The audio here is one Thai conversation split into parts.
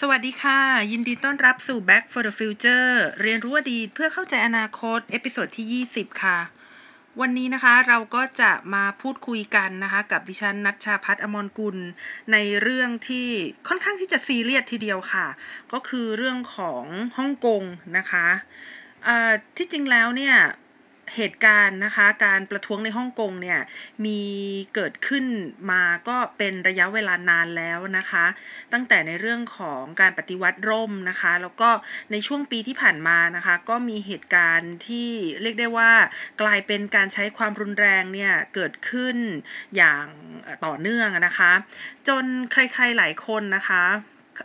สวัสดีค่ะ ยินดีต้อนรับสู่ Back for the Future เรียนรู้อดีตเพื่อเข้าใจอนาคต episode ที่ 20 ค่ะ วันนี้นะคะเราก็จะมาพูดคุยกันนะคะ กับดิฉันนัชชาพัฒน์อมรกุล ในเรื่องที่ค่อนข้างที่จะซีเรียสทีเดียวค่ะ ก็คือเรื่องของฮ่องกงนะคะที่จริงแล้วเนี่ย เหตุการณ์นะคะ การประท้วงในฮ่องกงเนี่ยมีเกิดขึ้นมาก็เป็นระยะเวลานานแล้วนะคะ ตั้งแต่ในเรื่องของการปฏิวัติร่มนะคะ แล้วก็ในช่วงปีที่ผ่านมานะคะ ก็มีเหตุการณ์ที่เรียกได้ว่ากลายเป็นการใช้ความรุนแรงเนี่ยเกิดขึ้นอย่างต่อเนื่องนะคะ จนใครๆหลายคนนะคะ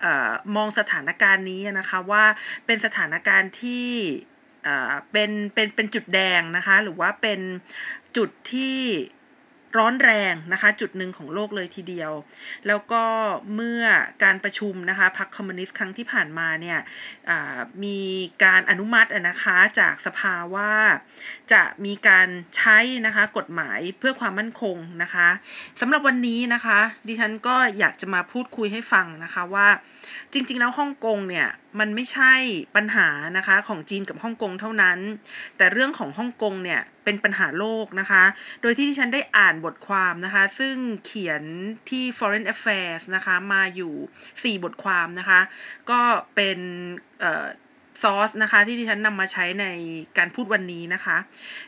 ออมองสถานการณ์นี้นะคะว่าเป็นสถานการณ์ที่ เป็นเป็นเป็นจุดแดงนะคะ หรือว่าเป็นจุดที่ร้อนแรงนะคะ จุดหนึ่งของโลกเลยทีเดียว แล้วก็เมื่อการประชุมนะคะพรรคคอมมิวนิสต์ครั้งที่ผ่านมาเนี่ยมีการอนุมัตินะคะจากสภาว่าจะมีการใช้นะคะกฎหมายเพื่อความมั่นคงนะคะสำหรับวันนี้นะคะ ดิฉันก็อยากจะมาพูดคุยให้ฟังนะคะว่า จริงๆแล้วฮ่องกงเนี่ยมันไม่ใช่ปัญหานะคะของจีนกับฮ่องกงเท่านั้น แต่เรื่องของฮ่องกงเนี่ยเป็นปัญหาโลกนะคะ โดยที่ที่ฉันได้อ่านบทความนะคะ ซึ่งเขียนที่ Foreign Affairs นะคะมาอยู่ 4 บทความนะคะ ก็เป็นเอ่อซอสนะคะที่ดิฉันนำมาใช้ในการพูดวันนี้นะคะ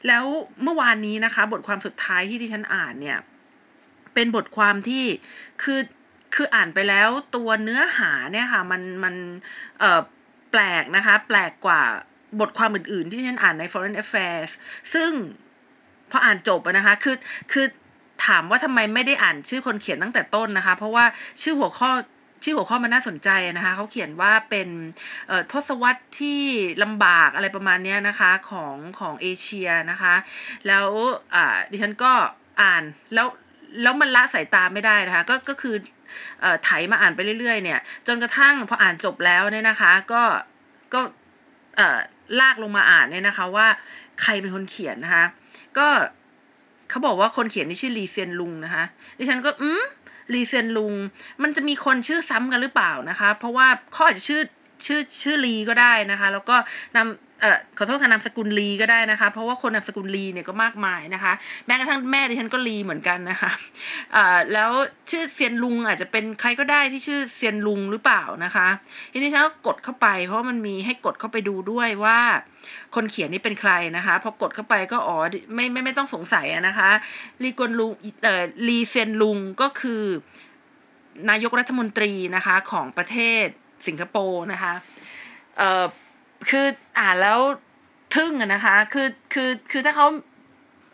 แล้วเมื่อวานนี้นะคะ บทความสุดท้ายที่ดิฉันอ่านเนี่ย เป็นบทความที่คือ คืออ่านไปแล้วตัวเนื้อหาเนี่ยค่ะมันมันเอ่อแปลกนะคะ แปลกกว่าบทความอื่นๆ ที่ฉันอ่านใน Foreign Affairs ซึ่งพออ่านจบนะคะ คือคือถามว่าทำไมไม่ได้อ่านชื่อคนเขียนตั้งแต่ต้นนะคะ เพราะว่าชื่อหัวข้อชื่อหัวข้อมันน่าสนใจนะคะเขาเขียนว่าเป็นทศวรรษที่ลำบากอะไรประมาณนี้นะคะของของเอเชียนะคะ แล้วอ่าดิฉันก็อ่านแล้วแล้วมันละสายตาไม่ได้นะคะก็ก็คือ ไถมาอ่านไปเรื่อยๆเนี่ยจนกระทั่งพออ่านจบแล้วเนี่ยนะคะก็ก็ลากลงมาอ่านเนี่ยนะคะว่าใครเป็นคนเขียนนะคะก็เขาบอกว่าคนเขียนนี่ชื่อลีเซียนลุงนะคะดิฉันก็อืมลีเซียนลุง มันจะมีคนชื่อซ้ำกันหรือเปล่านะคะ เพราะว่าเขาอาจจะชื่อชื่อชื่อลีก็ได้นะคะ แล้วก็นำ เอ่อขอโทษค่ะนามสกุลลีก็ได้นะคะ เพราะว่าคนนามสกุลลีเนี่ยก็มากมายนะคะ แม้กระทั่งแม่ดิฉันก็ลีเหมือนกันนะคะเอ่าแล้วชื่อเซียนลุงอาจจะเป็นใครก็ได้ที่ชื่อเซียนลุงหรือเปล่านะคะทีนี้ฉันก็กดเข้าไป เพราะมันมีให้กดเข้าไปดูด้วยว่า คนเขียนนี่เป็นใครนะคะพอกดเข้าไปก็อ๋อไม่ไม่ไม่ต้องสงสัยนะคะลีกวนลุงเอ่อลีเซียนลุงก็คือนายกรัฐมนตรีนะคะของประเทศสิงคโปร์นะคะเอ่อ คืออ่านแล้วทึ่งอะนะคะ คือคือคือถ้าเขา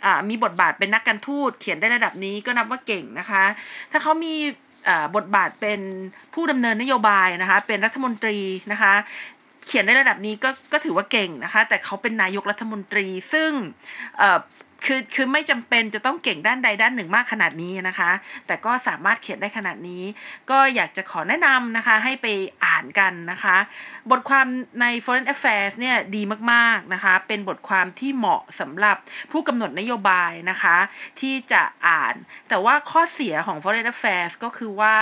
อ่ามีบทบาทเป็นนักการทูตเขียนได้ระดับนี้ก็นับว่าเก่งนะคะ ถ้าเขามีอ่าบทบาทเป็นผู้ดำเนินนโยบายนะคะ เป็นรัฐมนตรีนะคะ เขียนได้ระดับนี้ก็ก็ถือว่าเก่งนะคะ แต่เขาเป็นนายกรัฐมนตรีซึ่งเอ่อ คือคือไม่จำเป็นจะต้องเก่งด้านใดด้านหนึ่งมากขนาดนี้นะคะ แต่ก็สามารถเขียนได้ขนาดนี้ ก็อยากจะขอแนะนำนะคะให้ไปอ่านกันนะคะ บทความใน Foreign Affairs เนี่ยดีมากๆนะคะ เป็นบทความที่เหมาะสำหรับผู้กำหนดนโยบายนะคะ ที่จะอ่าน แต่ว่าข้อเสียของ Foreign Affairs ก็คือว่า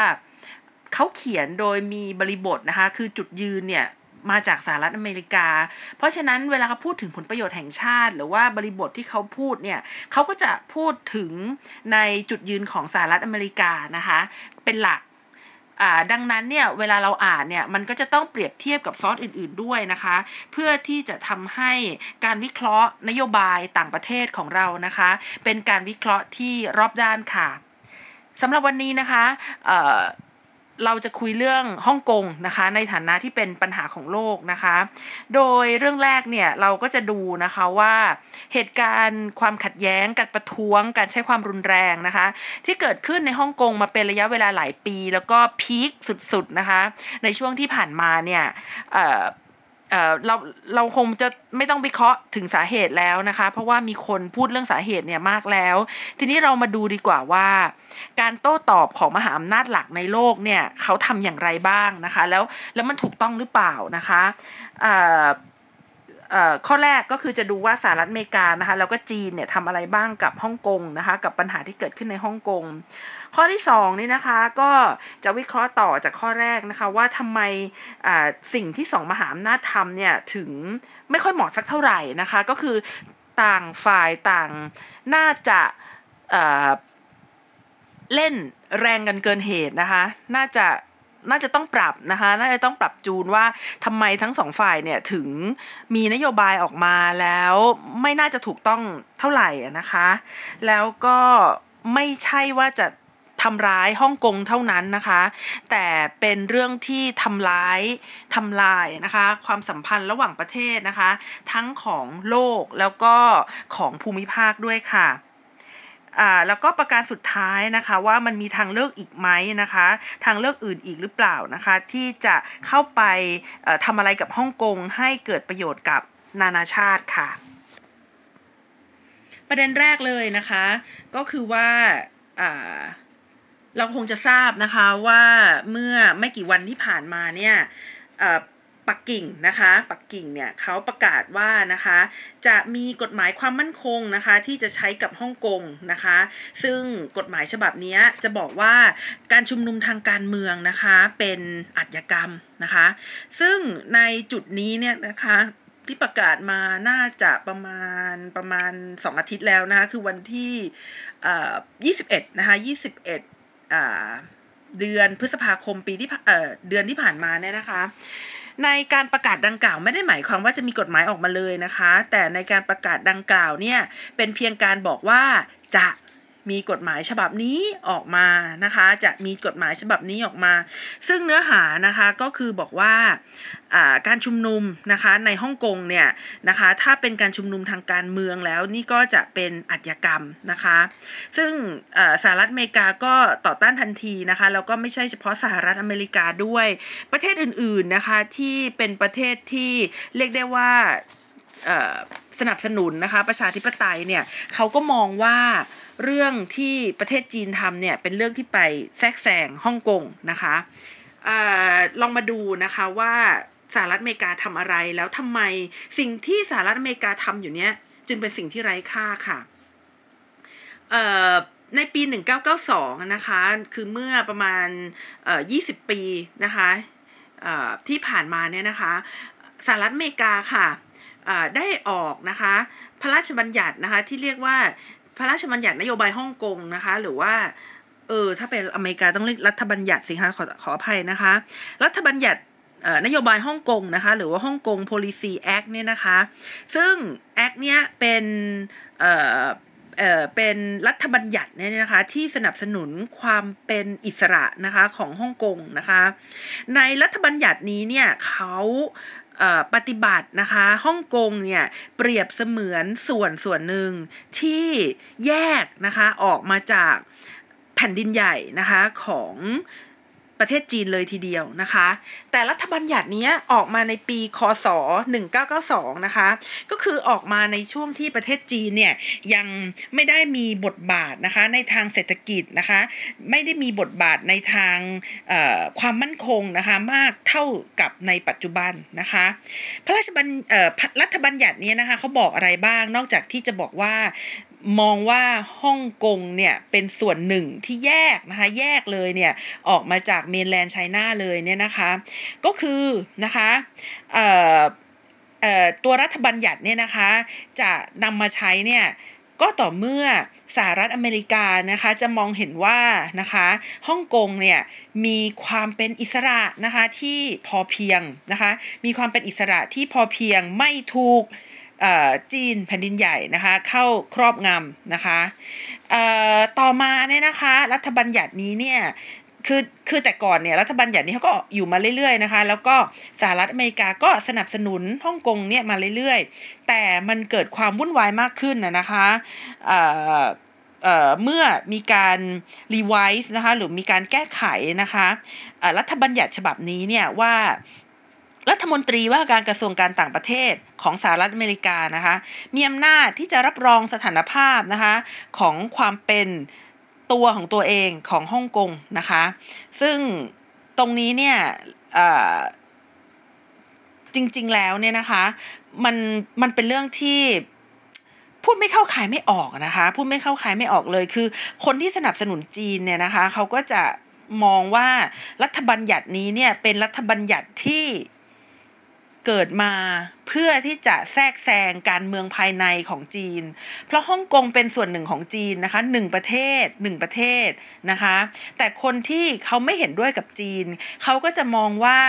เขาเขียนโดยมีบริบทนะคะ คือจุดยืนเนี่ย มาจากสหรัฐอเมริกา เพราะฉะนั้นเวลาเขาพูดถึงผลประโยชน์แห่งชาติ หรือว่าบริบทที่เขาพูดเนี่ยเขาก็จะพูดถึงในจุดยืนของสหรัฐอเมริกานะคะเป็นหลักดังนั้นเนี่ยเวลาเราอ่านเนี่ยมันก็จะต้องเปรียบเทียบกับซอสอื่นๆด้วยนะคะ เพื่อที่จะทำให้การวิเคราะห์นโยบายต่างประเทศของเรานะคะ เป็นการวิเคราะห์ที่รอบด้านค่ะสำหรับวันนี้นะคะ เราจะคุยเรื่องฮ่องกงนะคะ ในฐานะที่เป็นปัญหาของโลกนะคะ โดยเรื่องแรกเนี่ยเราก็จะดูนะคะว่าเหตุการณ์ความขัดแย้งการประท้วง การใช้ความรุนแรงนะคะ ที่เกิดขึ้นในฮ่องกงมาเป็นระยะเวลาหลายปี แล้วก็พีคสุดๆนะคะ ในช่วงที่ผ่านมาเนี่ย เราเราคงจะไม่ต้องวิเคราะห์ถึงสาเหตุแล้วนะคะ เพราะว่ามีคนพูดเรื่องสาเหตุเนี่ยมากแล้ว ทีนี้เรามาดูดีกว่าว่า การโต้ตอบของมหาอำนาจหลักในโลกเนี่ยเขาทำอย่างไรบ้างนะคะ แล้วแล้วมันถูกต้องหรือเปล่านะคะข้อแรกก็คือจะดูว่าสหรัฐอเมริกานะคะแล้วก็จีนเนี่ยทำอะไรบ้างกับฮ่องกงนะคะ กับปัญหาที่เกิดขึ้นในฮ่องกง ข้อที่2นี่นะคะก็จะวิเคราะห์ต่อจากข้อแรกนะคะว่าทำไมสิ่งที่สองมหาอำนาจทำเนี่ยถึงไม่ค่อยเหมาะสักเท่าไหร่นะคะ ก็คือต่างฝ่ายต่างน่าจะเล่นแรงกันเกินเหตุนะคะ น่าจะน่าจะต้องปรับนะคะ น่าจะต้องปรับจูนว่าทำไมทั้งสองฝ่ายเนี่ยถึงมีนโยบายออกมาแล้วไม่น่าจะถูกต้องเท่าไหร่นะคะ แล้วก็ไม่ใช่ว่าจะ ทำร้ายฮ่องกงเท่านั้นนะคะ แต่เป็นเรื่องที่ทำร้ายทำลายนะคะ ความสัมพันธ์ระหว่างประเทศนะคะ ทั้งของโลกแล้วก็ของภูมิภาคด้วยค่ะอ่าแล้วก็ประการสุดท้ายนะคะว่ามันมีทางเลือกอีกไหมนะคะ ทางเลือกอื่นอีกหรือเปล่านะคะ ที่จะเข้าไปทำอะไรกับฮ่องกงให้เกิดประโยชน์กับนานาชาติค่ะ ประเด็นแรกเลยนะคะ ก็คือว่า เราคงจะทราบนะคะว่าเมื่อไม่กี่วันที่ผ่านมาเนี่ยปักกิ่งนะคะปักกิ่งเนี่ยเขาประกาศว่านะคะจะมีกฎหมายความมั่นคงนะคะที่จะใช้กับฮ่องกงนะคะ ซึ่งกฎหมายฉบับนี้จะบอกว่าการชุมนุมทางการเมืองนะคะเป็นอัจญกรรมนะคะ ซึ่งในจุดนี้เนี่ยนะคะที่ประกาศมาน่าจะประมาณประมาณ 2 อาทิตย์แล้วนะคะคือวันที่ยี่สิบเอ็ดนะคะยี่สิบ เดือนพฤษภาคมปีที่เดือนที่ผ่านมาเนี่ยนะคะ ในการประกาศดังกล่าวไม่ได้หมายความว่าจะมีกฎหมายออกมาเลยนะคะ แต่ในการประกาศดังกล่าวเนี่ยเป็นเพียงการบอกว่าจะ มีกฎหมายฉบับนี้ออกมานะคะ จะมีกฎหมายฉบับนี้ออกมา ซึ่งเนื้อหานะคะก็คือบอกว่าการชุมนุมนะคะในฮ่องกงเนี่ยนะคะถ้าเป็นการชุมนุมทางการเมืองแล้วนี่ก็จะเป็นอัจกรรมนะคะ ซึ่งสหรัฐอเมริกาก็ต่อต้านทันทีนะคะแล้วก็ไม่ใช่เฉพาะสหรัฐอเมริกาด้วย ประเทศอื่นๆนะคะที่เป็นประเทศที่เรียกได้ว่าสนับสนุนนะคะประชาธิปไตยเนี่ยเขาก็มองว่า เรื่องที่ประเทศจีนทำเนี่ยเป็นเรื่องที่ไปแทรกแซงฮ่องกงนะคะอลองมาดูนะคะว่าสหรัฐอเมริกาทำอะไรแล้วทำไมสิ่งที่สหรัฐอเมริกาทำอยู่เนี้ยจึงเป็นสิ่งที่ไร้ค่าค่ะในปี 1992 นะคะ คือเมื่อประมาณ 20 ปีนะคะที่ผ่านมาเนี่ยนะคะสหรัฐอเมริกาค่ะได้ออกนะคะ พระราชบัญญัตินะคะที่เรียกว่า พระราชบัญญัตินโยบายฮ่องกงนะคะ หรือว่าเออถ้าเป็นอเมริกาต้องเรียกรัฐบัญญัติสิคะขอขออภัยนะคะ รัฐบัญญัตินโยบายฮ่องกงนะคะ หรือว่าฮ่องกง policy act เนี่ยนะคะ ซึ่ง act เนี้ยเป็นเอ่อเอ่อเป็นรัฐบัญญัติเนี่ยนะคะที่สนับสนุนความเป็นอิสระนะคะของฮ่องกงนะคะ ในรัฐบัญญัตินี้เนี่ยเขา ปฏิบัตินะคะฮ่องกงเนี่ยเปรียบเสมือนส่วนส่วนหนึ่งที่แยกนะคะออกมาจากแผ่นดินใหญ่นะคะของ ประเทศจีนเลยทีเดียวนะคะ แต่รัฐบัญญัตินี้ออกมาในปีคศ 1992 นะคะ ก็คือออกมาในช่วงที่ประเทศจีนเนี่ยยังไม่ได้มีบทบาทนะคะในทางเศรษฐกิจนะคะ ไม่ได้มีบทบาทในทางความมั่นคงนะคะมากเท่ากับในปัจจุบันนะคะ พระราชบัญรัฐบัญญัตินี้นะคะเขาบอกอะไรบ้างนอกจากที่จะบอกว่า มองว่าฮ่องกงเนี่ยเป็นส่วนหนึ่งที่แยกนะคะแยกเลยเนี่ยออกมาจากเมนแลนด์ไชน่าเลยเนี่ยนะคะก็คือนะคะตัวรัฐบัญญัติเนี่ยนะคะจะนำมาใช้เนี่ยก็ต่อเมื่อสหรัฐอเมริกานะคะจะมองเห็นว่านะคะฮ่องกงเนี่ยมีความเป็นอิสระนะคะที่พอเพียงนะคะมีความเป็นอิสระที่พอเพียงไม่ถูก จีนแผ่นดินใหญ่นะคะเข้าครอบงำนะคะต่อมาเนี่ยนะคะรัฐบัญญัตินี้เนี่ยคือคือแต่ก่อนเนี่ยรัฐบัญญัตินี้เขาก็อยู่มาเรื่อยๆนะคะ แล้วก็สหรัฐอเมริกาก็สนับสนุนฮ่องกงเนี่ยมาเรื่อยๆ แต่มันเกิดความวุ่นวายมากขึ้นนะคะเมื่อมีการรีไวซ์นะคะหรือมีการแก้ไขนะคะรัฐบัญญัติฉบับนี้เนี่ยว่า รัฐมนตรีว่าการกระทรวงการต่างประเทศของสหรัฐอเมริกานะคะมีอำนาจที่จะรับรองสถานภาพนะคะของความเป็นตัวของตัวเองของฮ่องกงนะคะซึ่งตรงนี้เนี่ยจริงๆแล้วเนี่ยนะคะมันมันเป็นเรื่องที่พูดไม่เข้าขายไม่ออกนะคะพูดไม่เข้าขายไม่ออกเลยคือ คนที่สนับสนุนจีนเนี่ยนะคะเขาก็จะมองว่ารัฐบัญญัตินี้เนี่ยเป็นรัฐบัญญัติที่ เกิดมาเพื่อที่จะแทรกแซงการเมืองภายในของจีน เพราะฮ่องกงเป็นส่วนหนึ่งของจีนนะคะหนึ่งประเทศหนึ่งประเทศนะคะ แต่คนที่เขาไม่เห็นด้วยกับจีน เขาก็จะมองว่า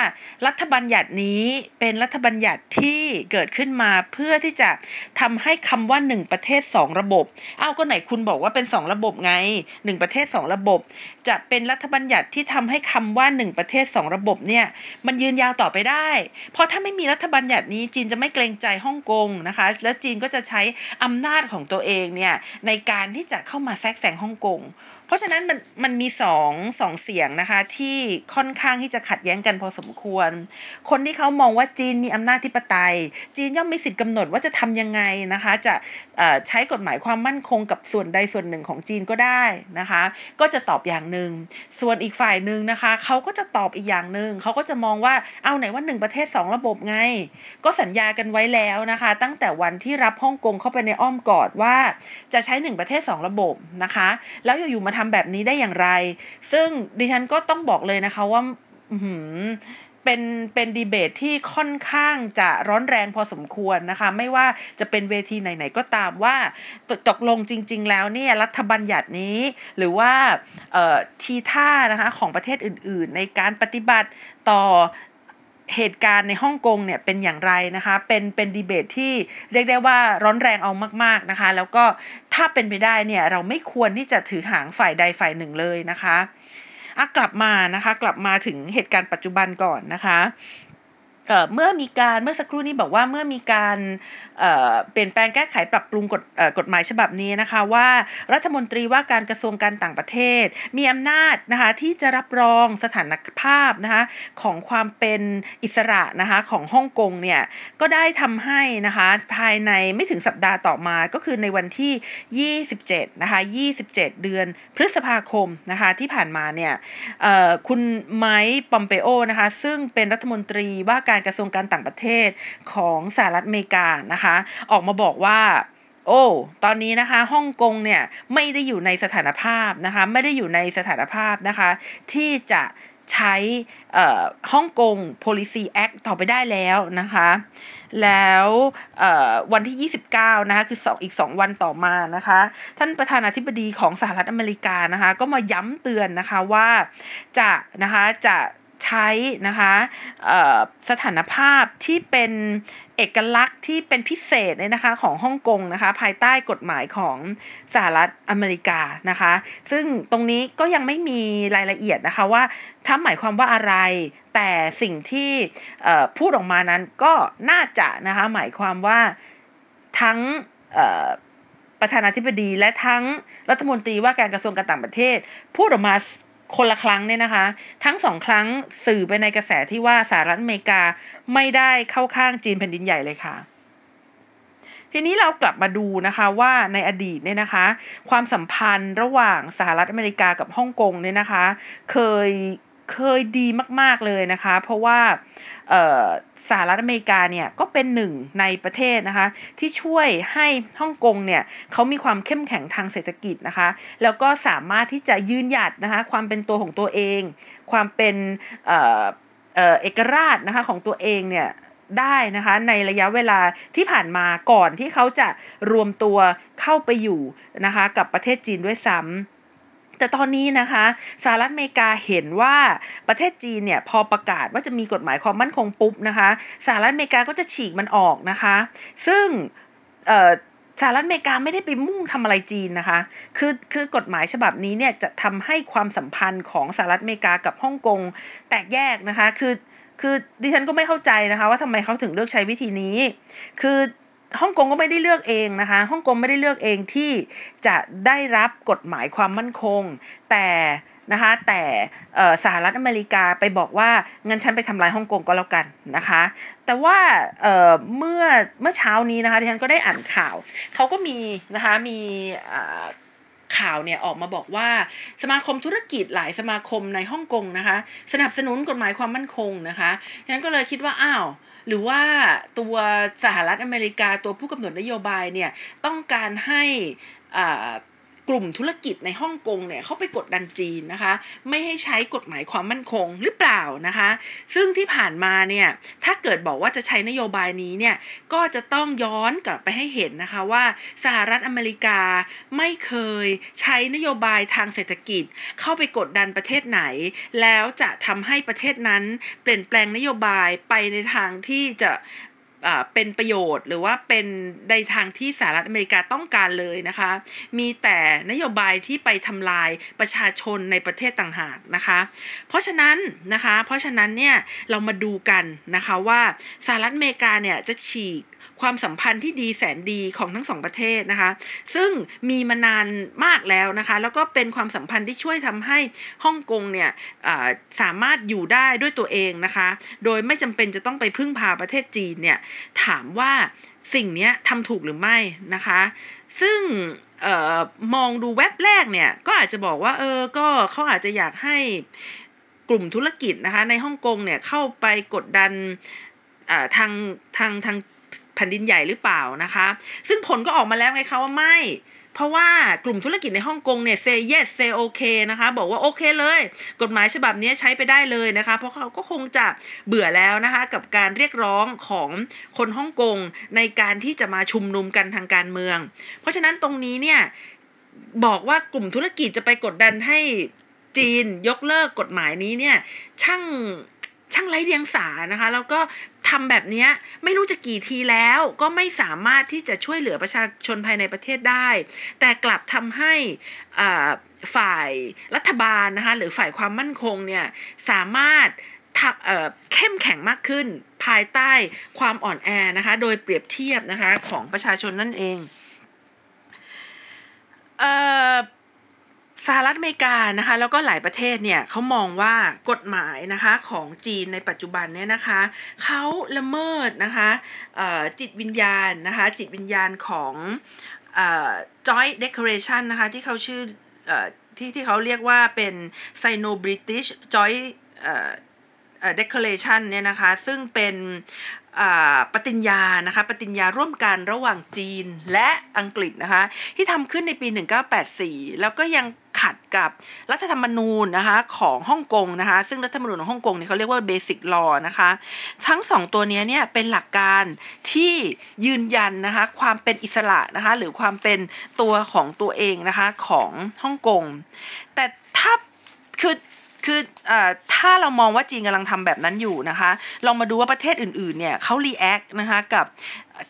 รัฐบัญญัตินี้เป็นรัฐบัญญัติที่เกิดขึ้นมาเพื่อที่จะทำให้คำว่าหนึ่งประเทศสองระบบ เอาก็ไหนคุณบอกว่าเป็นสองระบบไงหนึ่งประเทศสองระบบ จะเป็นรัฐบัญญัติที่ทำให้คำว่าหนึ่งประเทศสองระบบเนี่ยมันยืนยาวต่อไปได้ เพราะถ้าไม่มีรัฐบัญญัตินี้จีนจะไม่เกรงใจฮ่องกงนะคะ แล้วจีนก็จะใช้อำนาจของตัวเองเนี่ยในการที่จะเข้ามาแทรกแซงฮ่องกงเพราะฉะนั้นมันมันมีสองสองเสียงนะคะ ที่ค่อนข้างที่จะขัดแย้งกันพอสมควร คนที่เขามองว่าจีนมีอำนาจทิปไตย จีนย่อมมีสิทธิ์กำหนดว่าจะทำยังไงนะคะ จะใช้กฎหมายความมั่นคงกับส่วนใดส่วนหนึ่งของจีนก็ได้นะคะ ก็จะตอบอย่างหนึ่งส่วนอีกฝ่ายหนึ่งนะคะเขาก็จะตอบอีกอย่างหนึ่งเขาก็จะมองว่าเอาไหนว่าหนึ่งประเทศ2ระบบไง ก็สัญญากันไว้แล้วนะคะ ตั้งแต่วันที่รับฮ่องกงเข้าไปในอ้อมกอดว่า จะใช้1ประเทศ2ระบบนะคะ แล้วอยู่ๆมาทำแบบนี้ได้อย่างไร ซึ่งดิฉันก็ต้องบอกเลยนะคะว่าเป็นเป็นดีเบตที่ค่อนข้างจะร้อนแรงพอสมควรนะคะ ไม่ว่าจะเป็นเวทีไหนๆก็ตามว่าตกลงจริง ๆ แล้วเนี่ยรัฐบัญญัตินี้ หรือว่าทีท่านะคะของประเทศอื่น ๆ ในการปฏิบัติต่อ เหตุการณ์ในฮ่องกงเนี่ยเป็นอย่างไรนะคะ เป็นเป็นดีเบตที่เรียกได้ว่าร้อนแรงเอามาก ๆนะคะ แล้วก็ถ้าเป็นไปได้เนี่ยเราไม่ควรที่จะถือหางฝ่ายใดฝ่ายหนึ่งเลยนะคะอะกลับมานะคะ กลับมาถึงเหตุการณ์ปัจจุบันก่อนนะคะ เมื่อมีการเมื่อสักครู่นี้บอกว่าเมื่อมีการเปลี่ยนแปลงแก้ไขปรับปรุงกฎกฎหมายฉบับนี้นะคะว่ารัฐมนตรีว่าการกระทรวงการต่างประเทศ มีอำนาจนะคะที่จะรับรองสถานภาพนะคะของความเป็นอิสระนะคะของฮ่องกงเนี่ยก็ได้ทำให้นะคะภายในไม่ถึงสัปดาห์ต่อมาก็คือในวันที่ 27นะคะ27 เดือนพฤษภาคมนะคะที่ผ่านมาเนี่ยคุณไมค์ปอมเปโอนะคะซึ่งเป็นรัฐมนตรีว่าการการกระทรวงการต่างประเทศของสหรัฐอเมริกานะคะ ออกมาบอกว่าโอ้ ตอนนี้นะคะฮ่องกงเนี่ยไม่ได้อยู่ในสถานภาพนะคะ ไม่ได้อยู่ในสถานภาพนะคะ ที่จะใช้ฮ่องกง policy act ต่อไปได้แล้วนะคะ แล้ววันที่ 29 นะคะ คือ 2 อีก 2 วันต่อมานะคะ ท่านประธานาธิบดีของสหรัฐอเมริกานะคะ ก็มาย้ำเตือนนะคะว่าจะนะคะจะ ใช้นะคะสถานภาพที่เป็นเอกลักษณ์ที่เป็นพิเศษเลยนะคะของฮ่องกงนะคะภายใต้กฎหมายของสหรัฐอเมริกานะคะ ซึ่งตรงนี้ก็ยังไม่มีรายละเอียดนะคะว่าทำหมายความว่าอะไร แต่สิ่งที่พูดออกมานั้นก็น่าจะนะคะหมายความว่าทั้งประธานาธิบดีและทั้งรัฐมนตรีว่าการกระทรวงการต่างประเทศ พูดออกมา คนละครั้งเนี่ยนะคะ ทั้งสองครั้งสื่อไปในกระแสที่ว่าสหรัฐอเมริกาไม่ได้เข้าข้างจีนแผ่นดินใหญ่เลยค่ะ ทีนี้เรากลับมาดูนะคะว่าในอดีตเนี่ยนะคะ ความสัมพันธ์ระหว่างสหรัฐอเมริกากับฮ่องกงเนี่ยนะคะ เคย เคยดีมากๆเลยนะคะ เพราะว่าสหรัฐอเมริกาเนี่ยก็เป็นหนึ่งในประเทศนะคะที่ช่วยให้ฮ่องกงเนี่ยเขามีความเข้มแข็งทางเศรษฐกิจนะคะ แล้วก็สามารถที่จะยืนหยัดนะคะความเป็นตัวของตัวเอง ความเป็นเอกราชนะคะของตัวเองเนี่ยได้นะคะในระยะเวลาที่ผ่านมาก่อนที่เขาจะรวมตัวเข้าไปอยู่นะคะกับประเทศจีนด้วยซ้ำ แต่ตอนนี้นะคะสหรัฐอเมริกาเห็นว่าประเทศจีนเนี่ยพอประกาศว่าจะมีกฎหมายความมั่นคงปุ๊บนะคะสหรัฐอเมริกาก็จะฉีกมันออกนะคะ ซึ่งสหรัฐอเมริกาไม่ได้ไปมุ่งทำอะไรจีนนะคะ คือคือกฎหมายฉบับนี้เนี่ยจะทำให้ความสัมพันธ์ของสหรัฐอเมริกากับฮ่องกงแตกแยกนะคะ คือคือดิฉันก็ไม่เข้าใจนะคะ ว่าทำไมเขาถึงเลือกใช้วิธีนี้ คือ ฮ่องกงก็ไม่ได้เลือกเองนะคะฮ่องกงไม่ได้เลือกเองที่จะได้รับกฎหมายความมั่นคง แต่นะคะแต่สหรัฐอเมริกาไปบอกว่างั้นฉันไปทำลายฮ่องกงก็แล้วกันนะคะ แต่ว่าเเมื่อเมื่อเช้านี้นะคะที่ฉันก็ได้อ่านข่าวเขาก็มีนะคะมีข่าวเนี่ยออกมาบอกว่าสมาคมธุรกิจหลายสมาคมในฮ่องกงนะคะ สนับสนุนกฎหมายความมั่นคงนะคะฉะนั้นก็เลยคิดว่าอ้าว หรือว่าตัวสหรัฐอเมริกาตัวผู้กำหนดนโยบายเนี่ยต้องการให้ กลุ่มธุรกิจในฮ่องกงเนี่ยเขาไปกดดันจีนนะคะ ไม่ให้ใช้กฎหมายความมั่นคงหรือเปล่านะคะ ซึ่งที่ผ่านมาเนี่ยถ้าเกิดบอกว่าจะใช้นโยบายนี้เนี่ยก็จะต้องย้อนกลับไปให้เห็นนะคะว่าสหรัฐอเมริกาไม่เคยใช้นโยบายทางเศรษฐกิจ เข้าไปกดดันประเทศไหน แล้วจะทำให้ประเทศนั้น เปลี่ยนแปลงนโยบายไปในทางที่จะ เป็นประโยชน์ หรือว่าเป็นในทางที่สหรัฐอเมริกาต้องการเลยนะคะ มีแต่นโยบายที่ไปทำลายประชาชนในประเทศต่างหากนะคะ เพราะฉะนั้นนะคะ เพราะฉะนั้นเนี่ยเรามาดูกันนะคะว่าสหรัฐอเมริกาเนี่ยจะฉีก ความสัมพันธ์ที่ดีแสนดีของทั้งสองประเทศนะคะ ซึ่งมีมานานมากแล้วนะคะ แล้วก็เป็นความสัมพันธ์ที่ช่วยทำให้ฮ่องกงเนี่ยสามารถอยู่ได้ด้วยตัวเองนะคะ โดยไม่จำเป็นจะต้องไปพึ่งพาประเทศจีนเนี่ยถามว่าสิ่งนี้ทำถูกหรือไม่นะคะ ซึ่งออมองดูเว็บแรกเนี่ย ก็อาจจะบอกว่า เออ ก็เขาอาจจะอยากให้กลุ่มธุรกิจนะคะ ในฮ่องกงเนี่ยเข้าไปกดดันทางทางทาง แผ่นดินใหญ่หรือเปล่านะคะ ซึ่งผลก็ออกมาแล้วไงคะว่าไม่ เพราะว่ากลุ่มธุรกิจในฮ่องกงเนี่ย say yes say okay นะคะ บอกว่าโอเคเลย กฎหมายฉบับนี้ใช้ไปได้เลยนะคะ เพราะเขาก็คงจะเบื่อแล้วนะคะ กับการเรียกร้องของคนฮ่องกงในการที่จะมาชุมนุมกันทางการเมือง เพราะฉะนั้นตรงนี้เนี่ยบอกว่ากลุ่มธุรกิจจะไปกดดันให้จีนยกเลิกกฎหมายนี้เนี่ยช่างช่างไร้เดียงสานะคะ แล้วก็ ทำแบบนี้ไม่รู้จะกี่ทีแล้วก็ไม่สามารถที่จะช่วยเหลือประชาชนภายในประเทศได้ แต่กลับทำให้ฝ่ายรัฐบาลนะคะหรือฝ่ายความมั่นคงเนี่ยสามารถเข้มแข็งมากขึ้นภายใต้ความอ่อนแอนะคะ โดยเปรียบเทียบนะคะของประชาชนนั่นเอง สหรัฐอเมริกานะคะแล้วก็หลายประเทศเนี่ยเขามองว่ากฎหมายนะคะของจีนในปัจจุบันเนี่ยนะคะเขาละเมิดนะคะจิตวิญญาณนะคะจิตวิญญาณของ joint declaration นะคะที่เขาชื่อที่ที่เขาเรียกว่าเป็น Sino-British Joint Declaration เนี่ยนะคะซึ่งเป็นปฏิญญานะคะปฏิญญาร่วมกันระหว่างจีนและอังกฤษนะคะที่ทำขึ้นในปี 1984 แล้วก็ยัง ขัดกับรัฐธรรมนูญนะคะของฮ่องกงนะคะ ซึ่งรัฐธรรมนูญของฮ่องกงเนี่ยเขาเรียกว่า Basic Law นะคะ ทั้งสองตัวนี้เนี่ยเป็นหลักการที่ยืนยันนะคะความเป็นอิสระนะคะหรือความเป็นตัวของตัวเองนะคะของฮ่องกงแต่ถ้าคือ คืออถ้าเรามองว่าจีนกำลังทำแบบนั้นอยู่นะคะ ลองมาดูว่าประเทศอื่นๆเนี่ยเขา react นะคะกับ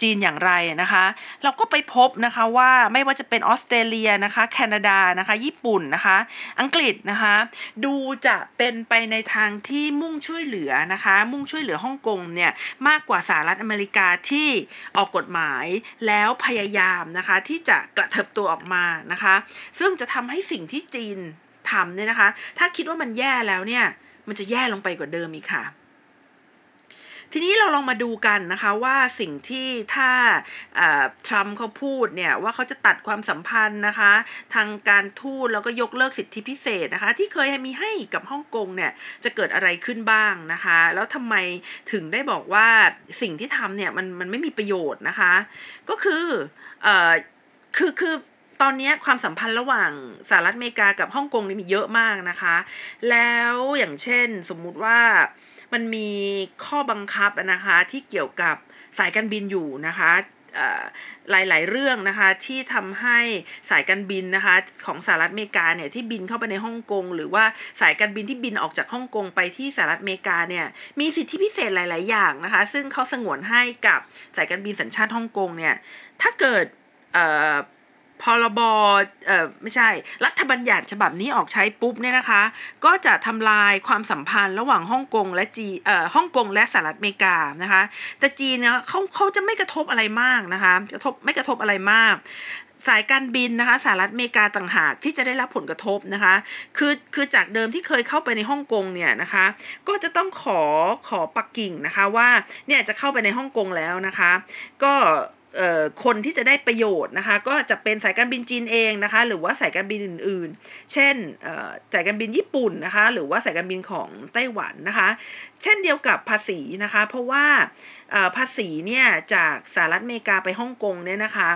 จีนอย่างไรนะคะ เราก็ไปพบนะคะว่าไม่ว่าจะเป็นออสเตรเลียนะคะแคนาดานะคะญี่ปุ่นนะคะ อังกฤษนะคะ ดูจะเป็นไปในทางที่มุ่งช่วยเหลือนะคะ มุ่งช่วยเหลือฮ่องกงเนี่ยมากกว่าสหรัฐอเมริกาที่ออกกฎหมายแล้วพยายามนะคะที่จะกระเถิบตัวออกมานะคะ ซึ่งจะทำให้สิ่งที่จีน ทำเนี่ยนะคะ ถ้าคิดว่ามันแย่แล้วเนี่ยมันจะแย่ลงไปกว่าเดิมอีกค่ะ ทีนี้เราลองมาดูกันนะคะว่าสิ่งที่ถ้าทรัมป์เขาพูดเนี่ยว่าเขาจะตัดความสัมพันธ์นะคะ ทางการทูตแล้วก็ยกเลิกสิทธิพิเศษนะคะ ที่เคยมีให้กับฮ่องกงเนี่ยจะเกิดอะไรขึ้นบ้างนะคะ แล้วทำไมถึงได้บอกว่าสิ่งที่ทำเนี่ยมันมันไม่มีประโยชน์นะคะ ก็คืออคือคือ ตอนนี้ความสัมพันธ์ระหว่างสหรัฐอเมริกากับฮ่องกงนี่มีเยอะมากนะคะ แล้วอย่างเช่นสมมุติว่ามันมีข้อบังคับนะคะที่เกี่ยวกับสายการบินอยู่นะคะหลาย ๆ เรื่องนะคะที่ทำให้สายการบินนะคะของสหรัฐอเมริกาเนี่ยที่บินเข้าไปในฮ่องกงหรือว่าสายการบินที่บินออกจากฮ่องกงไปที่สหรัฐอเมริกาเนี่ยมีสิทธิพิเศษหลาย ๆ อย่างนะคะ ซึ่งเขาสงวนให้กับสายการบินสัญชาติฮ่องกงเนี่ยถ้าเกิด พรบเอ่อไม่ใช่ รัฐบัญญัติฉบับนี้ออกใช้ปุ๊บเนี่ยนะคะ ก็จะทำลายความสัมพันธ์ระหว่างฮ่องกงและจีเอ่อฮ่องกงและสหรัฐอเมริกานะคะ แต่จีนเนี่ยเขาเขาจะไม่กระทบอะไรมากนะคะกระทบไม่กระทบอะไรมากสายการบินนะคะสหรัฐอเมริกาต่างหากที่จะได้รับผลกระทบนะคะคือคือจากเดิมที่เคยเข้าไปในฮ่องกงเนี่ยนะคะก็จะต้องขอขอปักกิ่งนะคะว่าเนี่ยจะเข้าไปในฮ่องกงแล้วนะคะ ก็ คนที่จะได้ประโยชน์นะคะ ก็จะเป็นสายการบินจีนเองนะคะ หรือว่าสายการบินอื่นๆ เช่นสายการบินญี่ปุ่นนะคะ หรือว่าสายการบินของไต้หวันนะคะ เช่นเดียวกับภาษีนะคะ เพราะว่าภาษีเนี่ยจากสหรัฐอเมริกาไปฮ่องกงเนี่ยนะคะ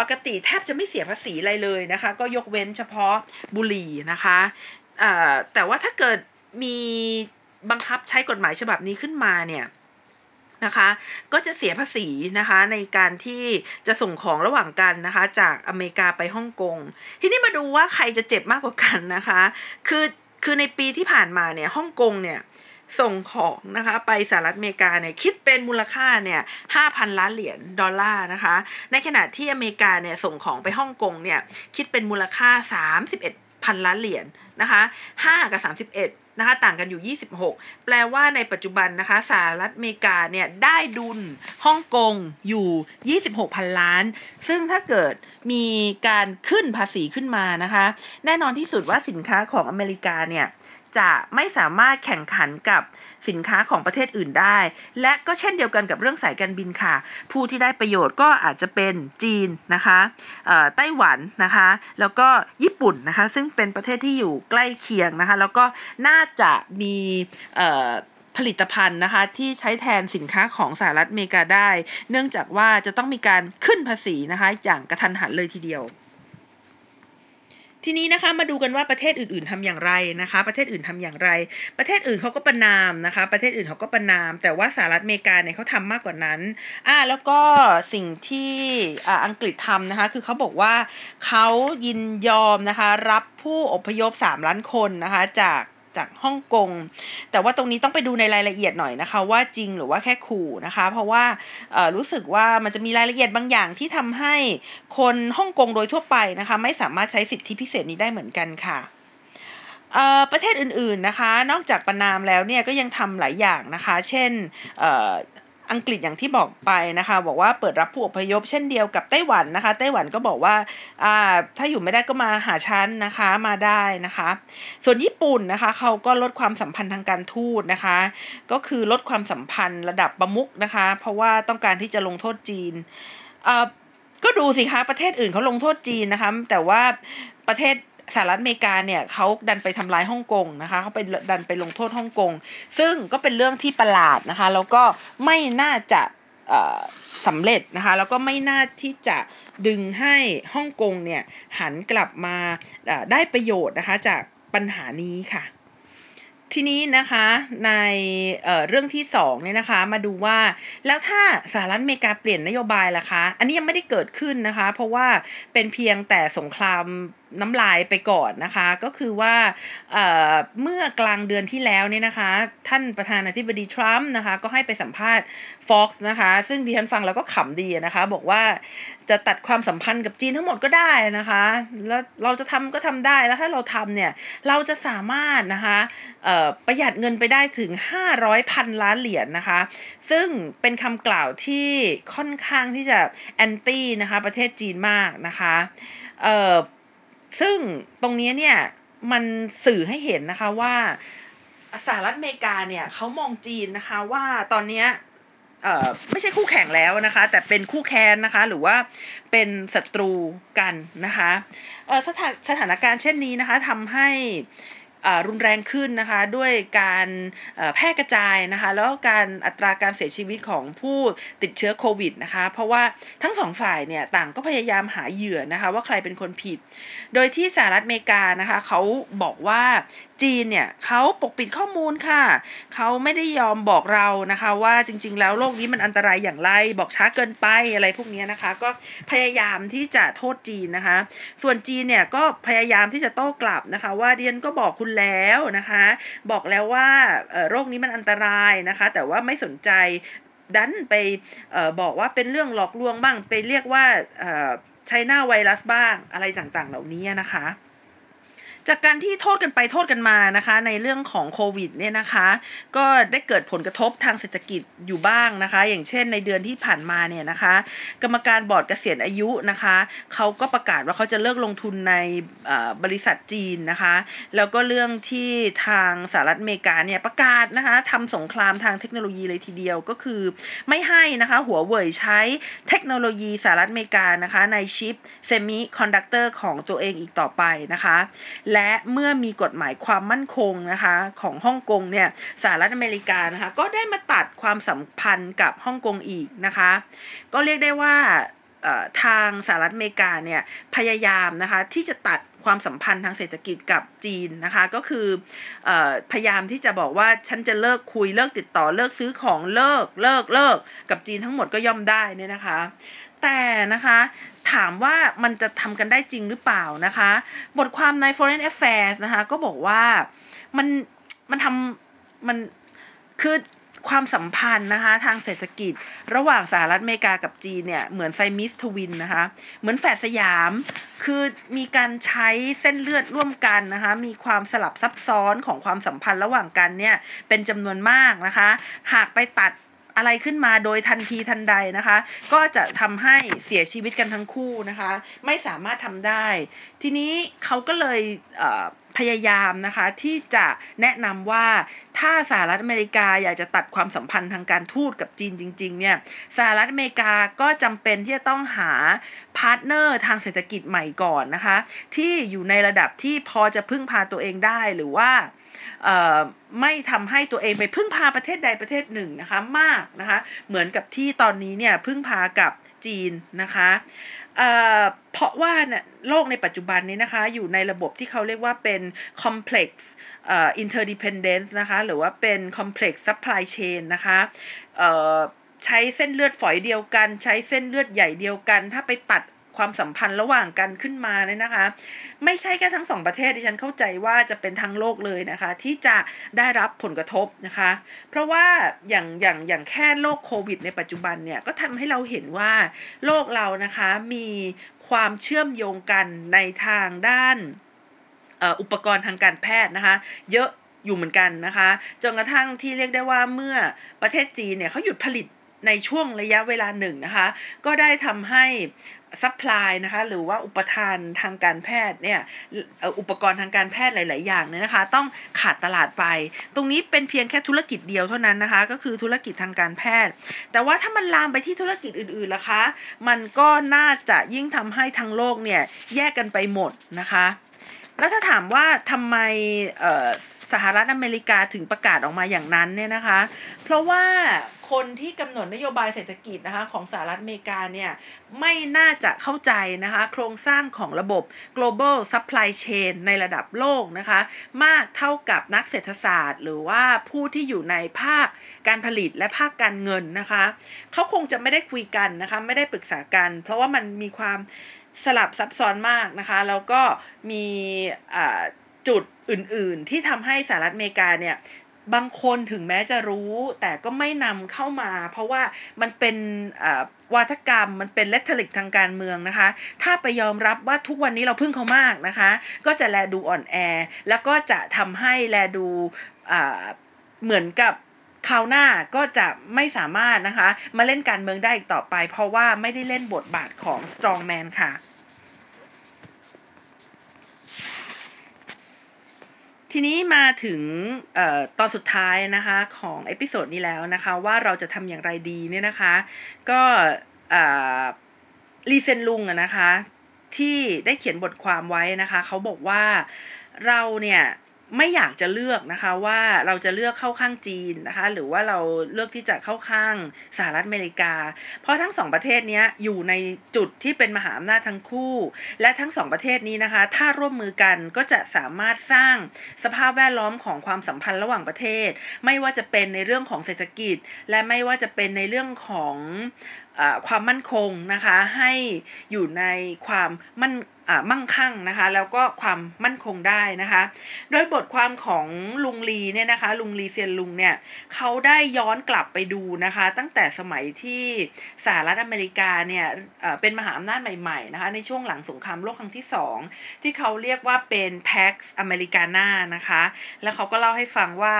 ปกติแทบจะไม่เสียภาษีอะไรเลยนะคะ ก็ยกเว้นเฉพาะบุหรี่นะคะแต่ว่าถ้าเกิดมีบังคับใช้กฎหมายฉบับนี้ขึ้นมาเนี่ย นะคะ ก็จะเสียภาษีนะคะในการที่จะส่งของระหว่างกันนะคะ จากอเมริกาไปฮ่องกง ทีนี้มาดูว่าใครจะเจ็บมากกว่ากันนะคะ คือคือในปีที่ผ่านมาเนี่ยฮ่องกงเนี่ยส่งของนะคะไปสหรัฐอเมริกาเนี่ยคิดเป็นมูลค่าเนี่ยห้าพันล้านเหรียญดอลลาร์นะคะ ในขณะที่อเมริกาเนี่ยส่งของไปฮ่องกงเนี่ยคิดเป็นมูลค่า 31 พันล้านเหรียญนะคะ5กับ 31นะคะต่างกันอยู่ 26 แปลว่าในปัจจุบันนะคะสหรัฐอเมริกาเนี่ยได้ดุลฮ่องกงอยู่ 26 พันล้าน ซึ่งถ้าเกิดมีการขึ้นภาษีขึ้นมานะคะ แน่นอนที่สุดว่าสินค้าของอเมริกาเนี่ยจะไม่สามารถแข่งขันกับ สินค้าของประเทศอื่นได้ และก็เช่นเดียวกันกับเรื่องสายการบินค่ะ ผู้ที่ได้ประโยชน์ก็อาจจะเป็นจีนนะคะไต้หวันนะคะ แล้วก็ญี่ปุ่นนะคะ ซึ่งเป็นประเทศที่อยู่ใกล้เคียงนะคะ แล้วก็น่าจะมีผลิตภัณฑ์นะคะที่ใช้แทนสินค้าของสหรัฐอเมริกาได้ เนื่องจากว่าจะต้องมีการขึ้นภาษีนะคะ อย่างกระทันหันเลยทีเดียว ทีนี้นะคะมาดูกันว่าประเทศอื่นๆทำอย่างไรนะคะ ประเทศอื่นทำอย่างไร ประเทศอื่นเขาก็ประนามนะคะ ประเทศอื่นเขาก็ประนาม แต่ว่าสหรัฐอเมริกาเนี่ยเขาทำมากกว่านั้นอ่าแล้วก็สิ่งที่อ่าอังกฤษทำนะคะคือเขาบอกว่าเขายินยอมนะคะรับผู้อพยพ 3 ล้านคนนะคะจาก จากฮ่องกง แต่ว่าตรงนี้ต้องไปดูในรายละเอียดหน่อยนะคะ ว่าจริงหรือว่าแค่ขู่นะคะ เพราะว่ารู้สึกว่ามันจะมีรายละเอียดบางอย่างที่ทำให้คนฮ่องกงโดยทั่วไปนะคะ ไม่สามารถใช้สิทธิพิเศษนี้ได้เหมือนกันค่ะประเทศอื่นๆนะคะ นอกจากประนามแล้วเนี่ยก็ยังทำหลายอย่างนะคะ เช่น อังกฤษอย่างที่บอกไปนะคะ บอกว่าเปิดรับผู้อพยพเช่นเดียวกับไต้หวันนะคะ ไต้หวันก็บอกว่าอ่าถ้าอยู่ไม่ได้ก็มาหาฉันนะคะมาได้นะคะ ส่วนญี่ปุ่นนะคะเขาก็ลดความสัมพันธ์ทางการทูตนะคะ ก็คือลดความสัมพันธ์ระดับประมุกนะคะ เพราะว่าต้องการที่จะลงโทษจีนอ่าก็ดูสิคะประเทศอื่นเขาลงโทษจีนนะคะแต่ว่าประเทศ สหรัฐอเมริกาเนี่ยเขาดันไปทำลายฮ่องกงนะคะเขาไปดันไปลงโทษฮ่องกง ซึ่งก็เป็นเรื่องที่ประหลาดนะคะ แล้วก็ไม่น่าจะสำเร็จนะคะแล้วก็ไม่น่าที่จะดึงให้ฮ่องกงเนี่ยหันกลับมาได้ประโยชน์นะคะจากปัญหานี้ค่ะ ทีนี้นะคะในเเรื่องที่2เนี่ยนะคะมาดูว่าแล้วถ้าสหรัฐอเมริกาเปลี่ยนนโยบายล่ะคะ อันนี้ยังไม่ได้เกิดขึ้นนะคะ เพราะว่าเป็นเพียงแต่สงคราม น้ำลายไปก่อนนะคะ ก็คือว่าเเมื่อกลางเดือนที่แล้วเนี่ยนะคะ ท่านประธานาธิบดีทรัมป์นะคะ ก็ให้ไปสัมภาษณ์ Fox นะคะ ซึ่งดิฉันฟังแล้วก็ขำดีนะคะ บอกว่าจะตัดความสัมพันธ์กับจีนทั้งหมดก็ได้นะคะ แล้วเราจะทำก็ทำได้แล้วถ้าเราทำเนี่ย เราจะสามารถนะคะประหยัดเงินไปได้ถึง 500พันล้านเหรียญนนะคะ ซึ่งเป็นคำกล่าวที่ค่อนข้างที่จะแอนตี้นะคะ ประเทศจีนมากนะคะ ซึ่งตรงนี้เนี่ยมันสื่อให้เห็นนะคะว่าสหรัฐอเมริกาเนี่ยเขามองจีนนะคะว่าตอนนี้เอ่อไม่ใช่คู่แข่งแล้วนะคะ แต่เป็นคู่แค้นนะคะ หรือว่าเป็นศัตรูกันนะคะเอ่อสถานสถานการณ์เช่นนี้นะคะทำให้ รุนแรงขึ้นนะคะด้วยการแพร่กระจายนะคะแล้วการอัตราการเสียชีวิตของผู้ติดเชื้อโควิดนะคะเพราะว่าทั้งสองฝ่ายเนี่ยต่างก็พยายามหาเหยื่อนะคะว่าใครเป็นคนผิด โดยที่สหรัฐอเมริกานะคะเขาบอกว่า จีนเนี่ยเขาปกปิดข้อมูลค่ะ เขาไม่ได้ยอมบอกเรานะคะ ว่าจริง ๆ แล้วโลกนี้มันอันตรายอย่างไร บอกช้าเกินไปอะไรพวกนี้นะคะ ก็พยายามที่จะโทษจีนนะคะ ส่วนจีนเนี่ยก็พยายามที่จะโต้กลับนะคะ ว่าเดียนก็บอกคุณแล้วนะคะ บอกแล้วว่าโรคนี้มันอันตรายนะคะ แต่ว่าไม่สนใจดันไปออบอกว่าเป็นเรื่องหลอกลวงบ้าง ไปเรียกว่าใช้หน้าไวรัสบ้างอะไรต่างๆ เหล่านี้นะคะ จากการที่โทษกันไปโทษกันมานะคะในเรื่องของโควิดเนี่ยนะคะก็ได้เกิดผลกระทบทางเศรษฐกิจอยู่บ้างนะคะ อย่างเช่นในเดือนที่ผ่านมาเนี่ยนะคะ กรรมการบอร์ดเกษียณอายุนะคะเขาก็ประกาศว่าเขาจะเลิกลงทุนในบริษัทจีนนะคะ แล้วก็เรื่องที่ทางสหรัฐอเมริกาเนี่ยประกาศนะคะทำสงครามทางเทคโนโลยีเลยทีเดียวก็คือไม่ให้นะคะหัวเว่ยใช้เทคโนโลยีสหรัฐอเมริกานะคะในชิป semiconductor ของตัวเองอีกต่อไปนะคะและเมื่อมีกฎหมายความมั่นคงนะคะของฮ่องกงเนี่ยสหรัฐอเมริกานะคะก็ได้มาตัดความสัมพันธ์กับฮ่องกงอีกนะคะ ก็เรียกได้ว่าทางสหรัฐอเมริกาเนี่ยพยายามนะคะที่จะตัดความสัมพันธ์ทางเศรษฐกิจกับจีนนะคะก็คืออพยายามที่จะบอกว่าฉันจะเลิกคุยเลิกติดต่อเลิกซื้อของเลิกเลิกเลิกกับจีนทั้งหมดก็ย่อมได้เนี่ยนะคะ แต่นะคะ ถามว่ามันจะทำกันได้จริงหรือเปล่านะคะ บทความใน Foreign Affairs นะคะ ก็บอกว่ามันมันทำมันคือความสัมพันธ์นะคะทางเศรษฐกิจ ระหว่างสหรัฐอเมริกากับจีนเนี่ยเหมือนไซมิสทวินนะคะ เหมือนแฝดสยาม คือมีการใช้เส้นเลือดร่วมกันนะคะ มีความสลับซับซ้อนของความสัมพันธ์ระหว่างกันเนี่ยเป็นจำนวนมากนะคะ หากไปตัด อะไรขึ้นมาโดยทันทีทันใดนะคะ ก็จะทำให้เสียชีวิตกันทั้งคู่นะคะ ไม่สามารถทำได้ ทีนี้เขาก็เลยพยายามนะคะที่จะแนะนำว่าถ้าสหรัฐอเมริกาอยากจะตัดความสัมพันธ์ทางการทูตกับจีนจริง ๆ เนี่ยสหรัฐอเมริกาก็จำเป็นที่จะต้องหา partner ทางเศรษฐกิจใหม่ก่อนนะคะ ที่อยู่ในระดับที่พอจะพึ่งพาตัวเองได้หรือว่า ไม่ทำให้ตัวเองไปพึ่งพาประเทศใดประเทศหนึ่งนะคะมากนะคะ เหมือนกับที่ตอนนี้เนี่ยพึ่งพากับจีนนะคะเเพราะว่าเนี่ยโลกในปัจจุบันนี้นะคะอยู่ในระบบที่เขาเรียกว่าเป็น complex interdependence นะคะหรือว่าเป็น complex supply chain นะคะใช้เส้นเลือดฝอยเดียวกัน ใช้เส้นเลือดใหญ่เดียวกัน ถ้าไปตัด ความสัมพันธ์ระหว่างกันขึ้นมาเนี่ยนะคะ ไม่ใช่แค่ทั้งสองประเทศที่ฉันเข้าใจว่าจะเป็นทั้งโลกเลยนะคะ ที่จะได้รับผลกระทบนะคะ เพราะว่าอย่างอย่างอย่างแค่โรคโควิดในปัจจุบันเนี่ยก็ทำให้เราเห็นว่าโลกเรานะคะมีความเชื่อมโยงกันในทางด้านอุปกรณ์ทางการแพทย์นะคะ เยอะอยู่เหมือนกันนะคะจนกระทั่งที่เรียกได้ว่าเมื่อประเทศจีนเนี่ยเขาหยุดผลิตในช่วงระยะเวลาหนึ่งนะคะ ก็ได้ทำให้ ซัพพลายนะคะหรือว่าอุปทานทางการแพทย์เนี่ยอุปกรณ์ทางการแพทย์หลาย ๆ อย่างเนี่ยนะคะ ต้องขาดตลาดไป ตรงนี้เป็นเพียงแค่ธุรกิจเดียวเท่านั้นนะคะ ก็คือธุรกิจทางการแพทย์ แต่ว่าถ้ามันลามไปที่ธุรกิจอื่นๆล่ะคะ มันก็น่าจะยิ่งทำให้ทั้งโลกเนี่ยแยกกันไปหมดนะคะ แล้วถ้าถามว่าทำไมสหรัฐอเมริกาถึงประกาศออกมาอย่างนั้นเนี่ยนะคะ เพราะว่าคนที่กำหนดนโยบายเศรษฐกิจนะคะของสหรัฐอเมริกาเนี่ยไม่น่าจะเข้าใจนะคะโครงสร้างของระบบ global supply chain ในระดับโลกนะคะ มากเท่ากับนักเศรษฐศาสตร์ หรือว่าผู้ที่อยู่ในภาคการผลิตและภาคการเงินนะคะเขาคงจะไม่ได้คุยกันนะคะไม่ได้ปรึกษากัน เพราะว่ามันมีความ สลับซับซ้อนมากนะคะ แล้วก็มีจุดอื่นๆ ที่ทำให้สหรัฐอเมริกาเนี่ยบางคนถึงแม้จะรู้ แต่ก็ไม่นำเข้ามา เพราะว่ามันเป็นวาทกรรมมันเป็น rhetoric ทางการเมืองนะคะ ถ้าไปยอมรับว่าทุกวันนี้เราพึ่งเขามากนะคะ ก็จะแลดูอ่อนแอ แล้วก็จะทำให้แลดูเหมือนกับ คราวหน้าก็จะไม่สามารถนะคะ มาเล่นการเมืองได้อีกต่อไป เพราะว่าไม่ได้เล่นบทบาทของ strongman ค่ะ ทีนี้มาถึงออตอนสุดท้ายนะคะของ episode นี้แล้วนะคะ ว่าเราจะทำอย่างไรดีเนี่ยนะคะ ก็รีเซนลุงนะคะที่ได้เขียนบทความไว้นะคะ เขาบอกว่าเราเนี่ย ไม่อยากจะเลือกนะคะว่าเราจะเลือกเข้าข้างจีนนะคะหรือว่าเราเลือกที่จะเข้าข้างสหรัฐอเมริกา เพราะทั้งสองประเทศนี้อยู่ในจุดที่เป็นมหาอำนาจทั้งคู่ และทั้งสองประเทศนี้นะคะ ถ้าร่วมมือกันก็จะสามารถสร้างสภาพแวดล้อมของความสัมพันธ์ระหว่างประเทศ ไม่ว่าจะเป็นในเรื่องของเศรษฐกิจ และไม่ว่าจะเป็นในเรื่องของความมั่นคงนะคะให้อยู่ในความมั่นมั่งคั่งนะคะแล้วก็ความมั่นคงได้นะคะ โดยบทความของลุงลีเนี่ยนะคะลุงลีเซียนลุงเนี่ยเขาได้ย้อนกลับไปดูนะคะ ตั้งแต่สมัยที่สหรัฐอเมริกาเนี่ยเป็นมหาอำนาจใหม่ๆนะคะในช่วงหลังสงครามโลกครั้งที่ 2 ที่เขาเรียกว่าเป็น Pax Americana นะคะแล้วเขาก็เล่าให้ฟังว่า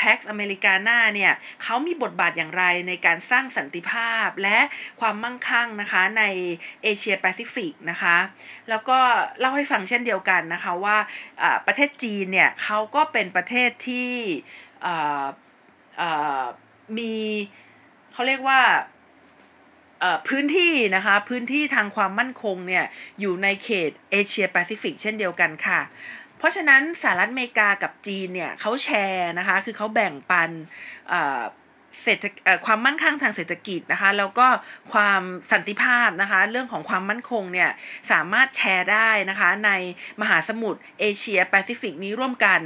Pax Americana เนี่ยเขามีบทบาทอย่างไรในการสร้างสันติภาพและความมั่งคั่งนะคะในเอเชียแปซิฟิกนะคะ แล้วก็เล่าให้ฟังเช่นเดียวกันนะคะว่าประเทศจีนเนี่ยเขาก็เป็นประเทศที่มีเขาเรียกว่าพื้นที่นะคะพื้นที่ทางความมั่นคงเนี่ยอยู่ในเขตเอเชียแปซิฟิกเช่นเดียวกันค่ะ เพราะฉะนั้นสหรัฐอเมริกากับจีนเนี่ยเขาแชร์นะคะคือเขาแบ่งปัน เศรษฐความมั่งคั่งทางเศรษฐกิจนะคะ แล้วก็ความสันติภาพนะคะ เรื่องของความมั่นคงเนี่ยสามารถแชร์ได้นะคะ ในมหาสมุทรเอเชียแปซิฟิกนี้ร่วมกัน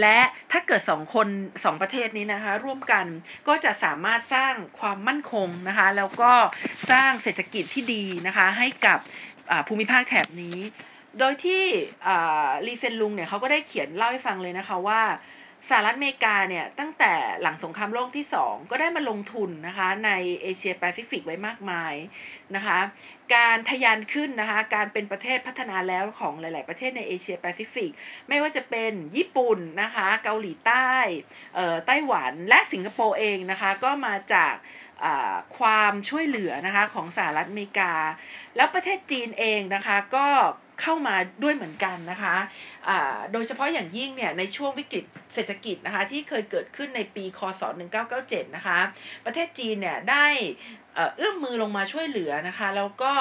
และถ้าเกิดสองคนสองประเทศนี้นะคะ ร่วมกันก็จะสามารถสร้างความมั่นคงนะคะ แล้วก็สร้างเศรษฐกิจที่ดีนะคะ ให้กับภูมิภาคแถบนี้ โดยที่ลีเซียนลุงเนี่ยเขาก็ได้เขียนเล่าให้ฟังเลยนะคะว่า สหรัฐอเมริกาเนี่ยตั้งแต่หลังสงครามโลกที่ 2 ก็ได้มาลงทุนนะคะในเอเชียแปซิฟิกไว้มากมายนะคะการทะยานขึ้นนะคะการเป็นประเทศพัฒนาแล้วของหลาย ๆ ประเทศในเอเชียแปซิฟิกไม่ว่าจะเป็นญี่ปุ่นนะคะเกาหลีใต้ไต้หวันและสิงคโปร์เองนะคะก็มาจากความช่วยเหลือนะคะของสหรัฐอเมริกา แล้วประเทศจีนเองนะคะก็ เข้ามาด้วยเหมือนกันนะคะะโดยเฉพาะอย่างยิ่งเนี่ยในช่วงวิกฤตเศรษฐกิจนะคะที่เคยเกิดขึ้นในปีคศ 1997 นะคะ ประเทศจีนเนี่ยได้เอื้อมมือลงมาช่วยเหลือนะคะแล้วก็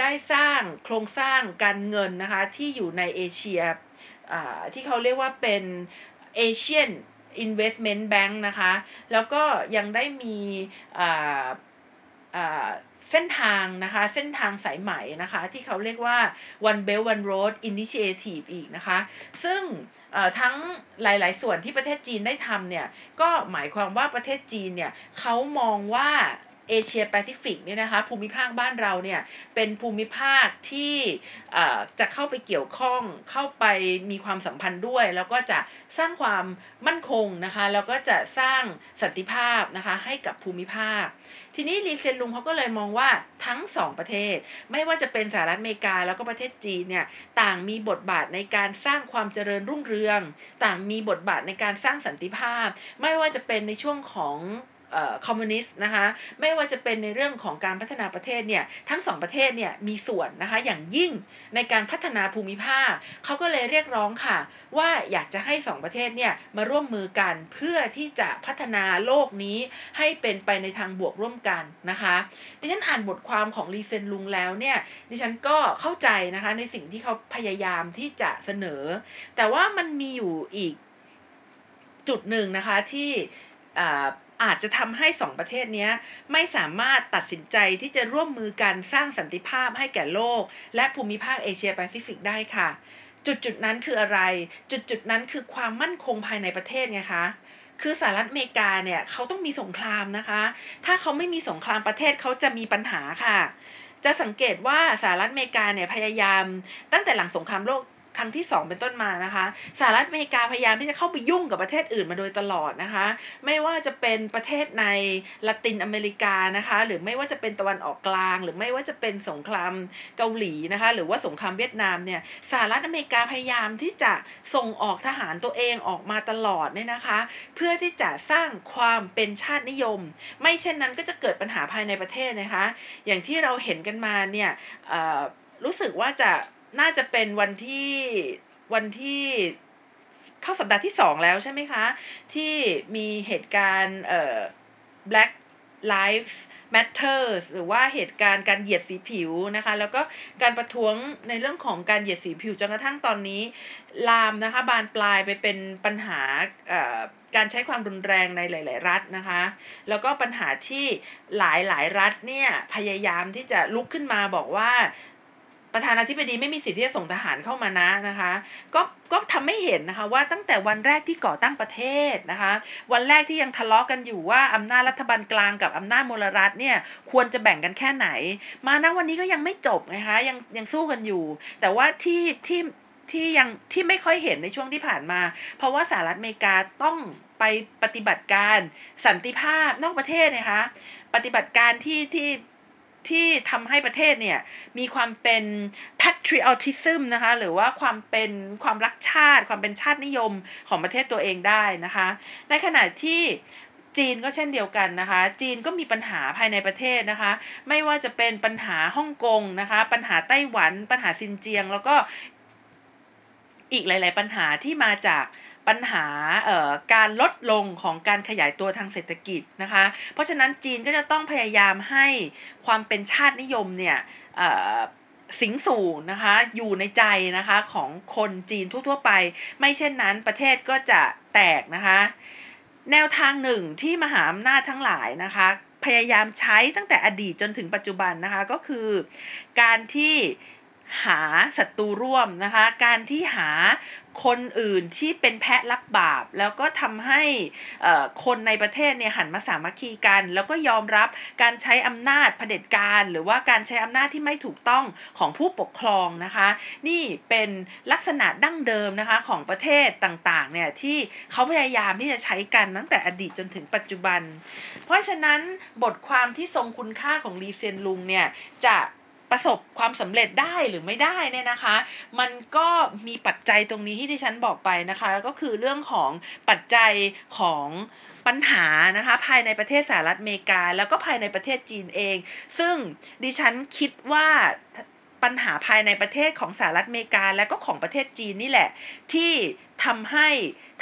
ได้สร้างโครงสร้างการเงินนะคะที่อยู่ในเอเชียที่เขาเรียกว่าเป็นเอเชียน Investment Bank นะคะ แล้วก็ยังได้มี เส้นทางนะคะ เส้นทางสายไหมนะคะ ที่เขาเรียกว่า One Belt One Road Initiative อีกนะคะ ซึ่งทั้งหลาย ๆ ส่วนที่ประเทศจีนได้ทำเนี่ย ก็หมายความว่าประเทศจีนเนี่ยเขามองว่าเอเชียแปซิฟิกเนี่ยนะคะภูมิภาคบ้านเราเนี่ยเป็นภูมิภาคที่จะเข้าไปเกี่ยวข้องเข้าไปมีความสัมพันธ์ด้วย แล้วก็จะสร้างความมั่นคงนะคะแล้วก็จะสร้างสันติภาพนะคะให้กับภูมิภาค ทีนี้ลีเซนลุงเขาก็เลยมองว่าทั้งสองประเทศ ไม่ว่าจะเป็นสหรัฐอเมริกาแล้วก็ประเทศจีนเนี่ยต่างมีบทบาทในการสร้างความเจริญรุ่งเรือง ต่างมีบทบาทในการสร้างสันติภาพ ไม่ว่าจะเป็นในช่วงของ คอมมิวนิสต์นะคะไม่ว่าจะเป็นในเรื่องของการพัฒนาประเทศเนี่ยทั้งสองประเทศเนี่ยมีส่วนนะคะอย่างยิ่งในการพัฒนาภูมิภาคเขาก็เลยเรียกร้องค่ะ ว่าอยากจะให้สองประเทศเนี่ยมาร่วมมือกันเพื่อที่จะพัฒนาโลกนี้ให้เป็นไปในทางบวกร่วมกันนะคะดิฉันอ่านบทความของรีเซนลุงแล้วเนี่ยดิฉันก็เข้าใจนะคะในสิ่งที่เขาพยายามที่จะเสนอ แต่ว่ามันมีอยู่อีกจุดหนึ่งนะคะที่ อาจจะทำให้สองประเทศนี้ไม่สามารถตัดสินใจที่จะร่วมมือกันสร้างสันติภาพให้แก่โลก และภูมิภาคเอเชียแปซิฟิกได้ค่ะ จุดจุดนั้นคืออะไร จุดจุดนั้นคือความมั่นคงภายในประเทศไงคะคือสหรัฐอเมริกาเนี่ยเขาต้องมีสงครามนะคะ ถ้าเขาไม่มีสงครามประเทศเขาจะมีปัญหาค่ะ จะสังเกตว่าสหรัฐอเมริกาเนี่ยพยายามตั้งแต่หลังสงครามโลก ครั้งที่ 2 เป็นต้นมานะคะสหรัฐอเมริกาพยายามที่จะเข้าไปยุ่งกับประเทศอื่นมาโดยตลอดนะคะ ไม่ว่าจะเป็นประเทศในละตินอเมริกานะคะ หรือไม่ว่าจะเป็นตะวันออกกลาง หรือไม่ว่าจะเป็นสงครามเกาหลีนะคะ หรือว่าสงครามเวียดนามเนี่ยสหรัฐอเมริกาพยายามที่จะส่งออกทหารตัวเองออกมาตลอดเนี่ยนะคะ เพื่อที่จะสร้างความเป็นชาตินิยม ไม่เช่นนั้นก็จะเกิดปัญหาภายในประเทศนะคะ อย่างที่เราเห็นกันมาเนี่ยรู้สึกว่าจะ น่าจะเป็นวันที่วันที่เข้าสัปดาห์ที่สองแล้วใช่ไหมคะ ที่มีเหตุการณ์เอ่อ Black Lives Matters หรือว่าเหตุการณ์การเหยียดสีผิวนะคะ แล้วก็การประท้วงในเรื่องของการเหยียดสีผิวจนกระทั่งตอนนี้ ลามนะคะบานปลายไปเป็นปัญหาการใช้ความรุนแรงในหลาย ๆ รัฐนะคะ แล้วก็ปัญหาที่หลายหลายรัฐเนี่ยพยายามที่จะลุกขึ้นมาบอกว่า ประธานาธิบดีไม่มีสิทธิ์ที่จะส่งทหารเข้ามานะนะคะ ก็ก็ทำให้เห็นนะคะว่าตั้งแต่วันแรกที่ก่อตั้งประเทศนะคะ วันแรกที่ยังทะเลาะกันอยู่ว่าอำนาจรัฐบาลกลางกับอำนาจมลรัฐเนี่ยควรจะแบ่งกันแค่ไหน มาณวันนี้ก็ยังไม่จบนะคะยังยังสู้กันอยู่ แต่ว่าที่ที่ที่ยังที่ไม่ค่อยเห็นในช่วงที่ผ่านมา เพราะว่าสหรัฐอเมริกาต้องไปปฏิบัติการสันติภาพนอกประเทศนะคะ ปฏิบัติการที่ที่ ที่ทำให้ประเทศเนี่ยมีความเป็น patriotism นะคะหรือว่าความเป็นความรักชาติ ความเป็นชาตินิยมของประเทศตัวเองได้นะคะ ในขณะที่จีนก็เช่นเดียวกันนะคะ จีนก็มีปัญหาภายในประเทศนะคะ ไม่ว่าจะเป็นปัญหาฮ่องกงนะคะ ปัญหาไต้หวัน ปัญหาซินเจียง แล้วก็อีกหลาย ๆ ปัญหาที่มาจาก ปัญหาการลดลงของการขยายตัวทางเศรษฐกิจนะคะ เพราะฉะนั้นจีนก็จะต้องพยายามให้ความเป็นชาตินิยมเนี่ยสิงสู่นะคะอยู่ในใจนะคะของคนจีนทั่ว ๆ ไป ไม่เช่นนั้นประเทศก็จะแตกนะคะ แนวทางหนึ่งที่มหาอำนาจทั้งหลายนะคะพยายามใช้ตั้งแต่อดีตจนถึงปัจจุบันนะคะก็คือ การที่ หาศัตรูร่วมนะคะ การที่หาคนอื่นที่เป็นแพะรับบาป แล้วก็ทำให้คนในประเทศเนี่ยหันมาสามัคคีกัน แล้วก็ยอมรับการใช้อำนาจเผด็จการ หรือว่าการใช้อำนาจที่ไม่ถูกต้องของผู้ปกครองนะคะ นี่เป็นลักษณะดั้งเดิมนะคะของประเทศต่างๆเนี่ยที่เขาพยายามที่จะใช้กันตั้งแต่อดีตจนถึงปัจจุบัน เพราะฉะนั้นบทความที่ทรงคุณค่าของลีเซียนลุงเนี่ยจะ ประสบความสำเร็จได้หรือไม่ได้เนี่ยนะคะ มันก็มีปัจจัยตรงนี้ที่ดิฉันบอกไปนะคะ ก็คือเรื่องของปัจจัยของปัญหานะคะ ภายในประเทศสหรัฐอเมริกา แล้วก็ภายในประเทศจีนเอง ซึ่งดิฉันคิดว่าปัญหาภายในประเทศของสหรัฐอเมริกา และก็ของประเทศจีนนี่แหละ ที่ทำให้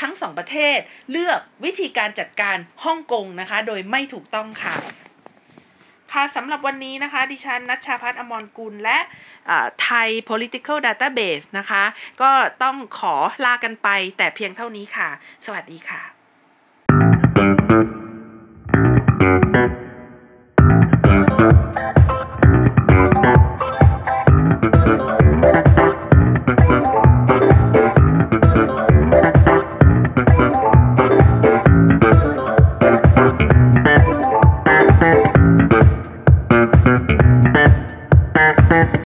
ทั้งสองประเทศเลือกวิธีการจัดการฮ่องกงนะคะ โดยไม่ถูกต้องค่ะ ค่ะสำหรับวันนี้นะคะ ดิฉันนัชชาพัฒนอมรกุลและไทย political database นะคะ ก็ต้องขอลากันไปแต่เพียงเท่านี้ค่ะ สวัสดีค่ะ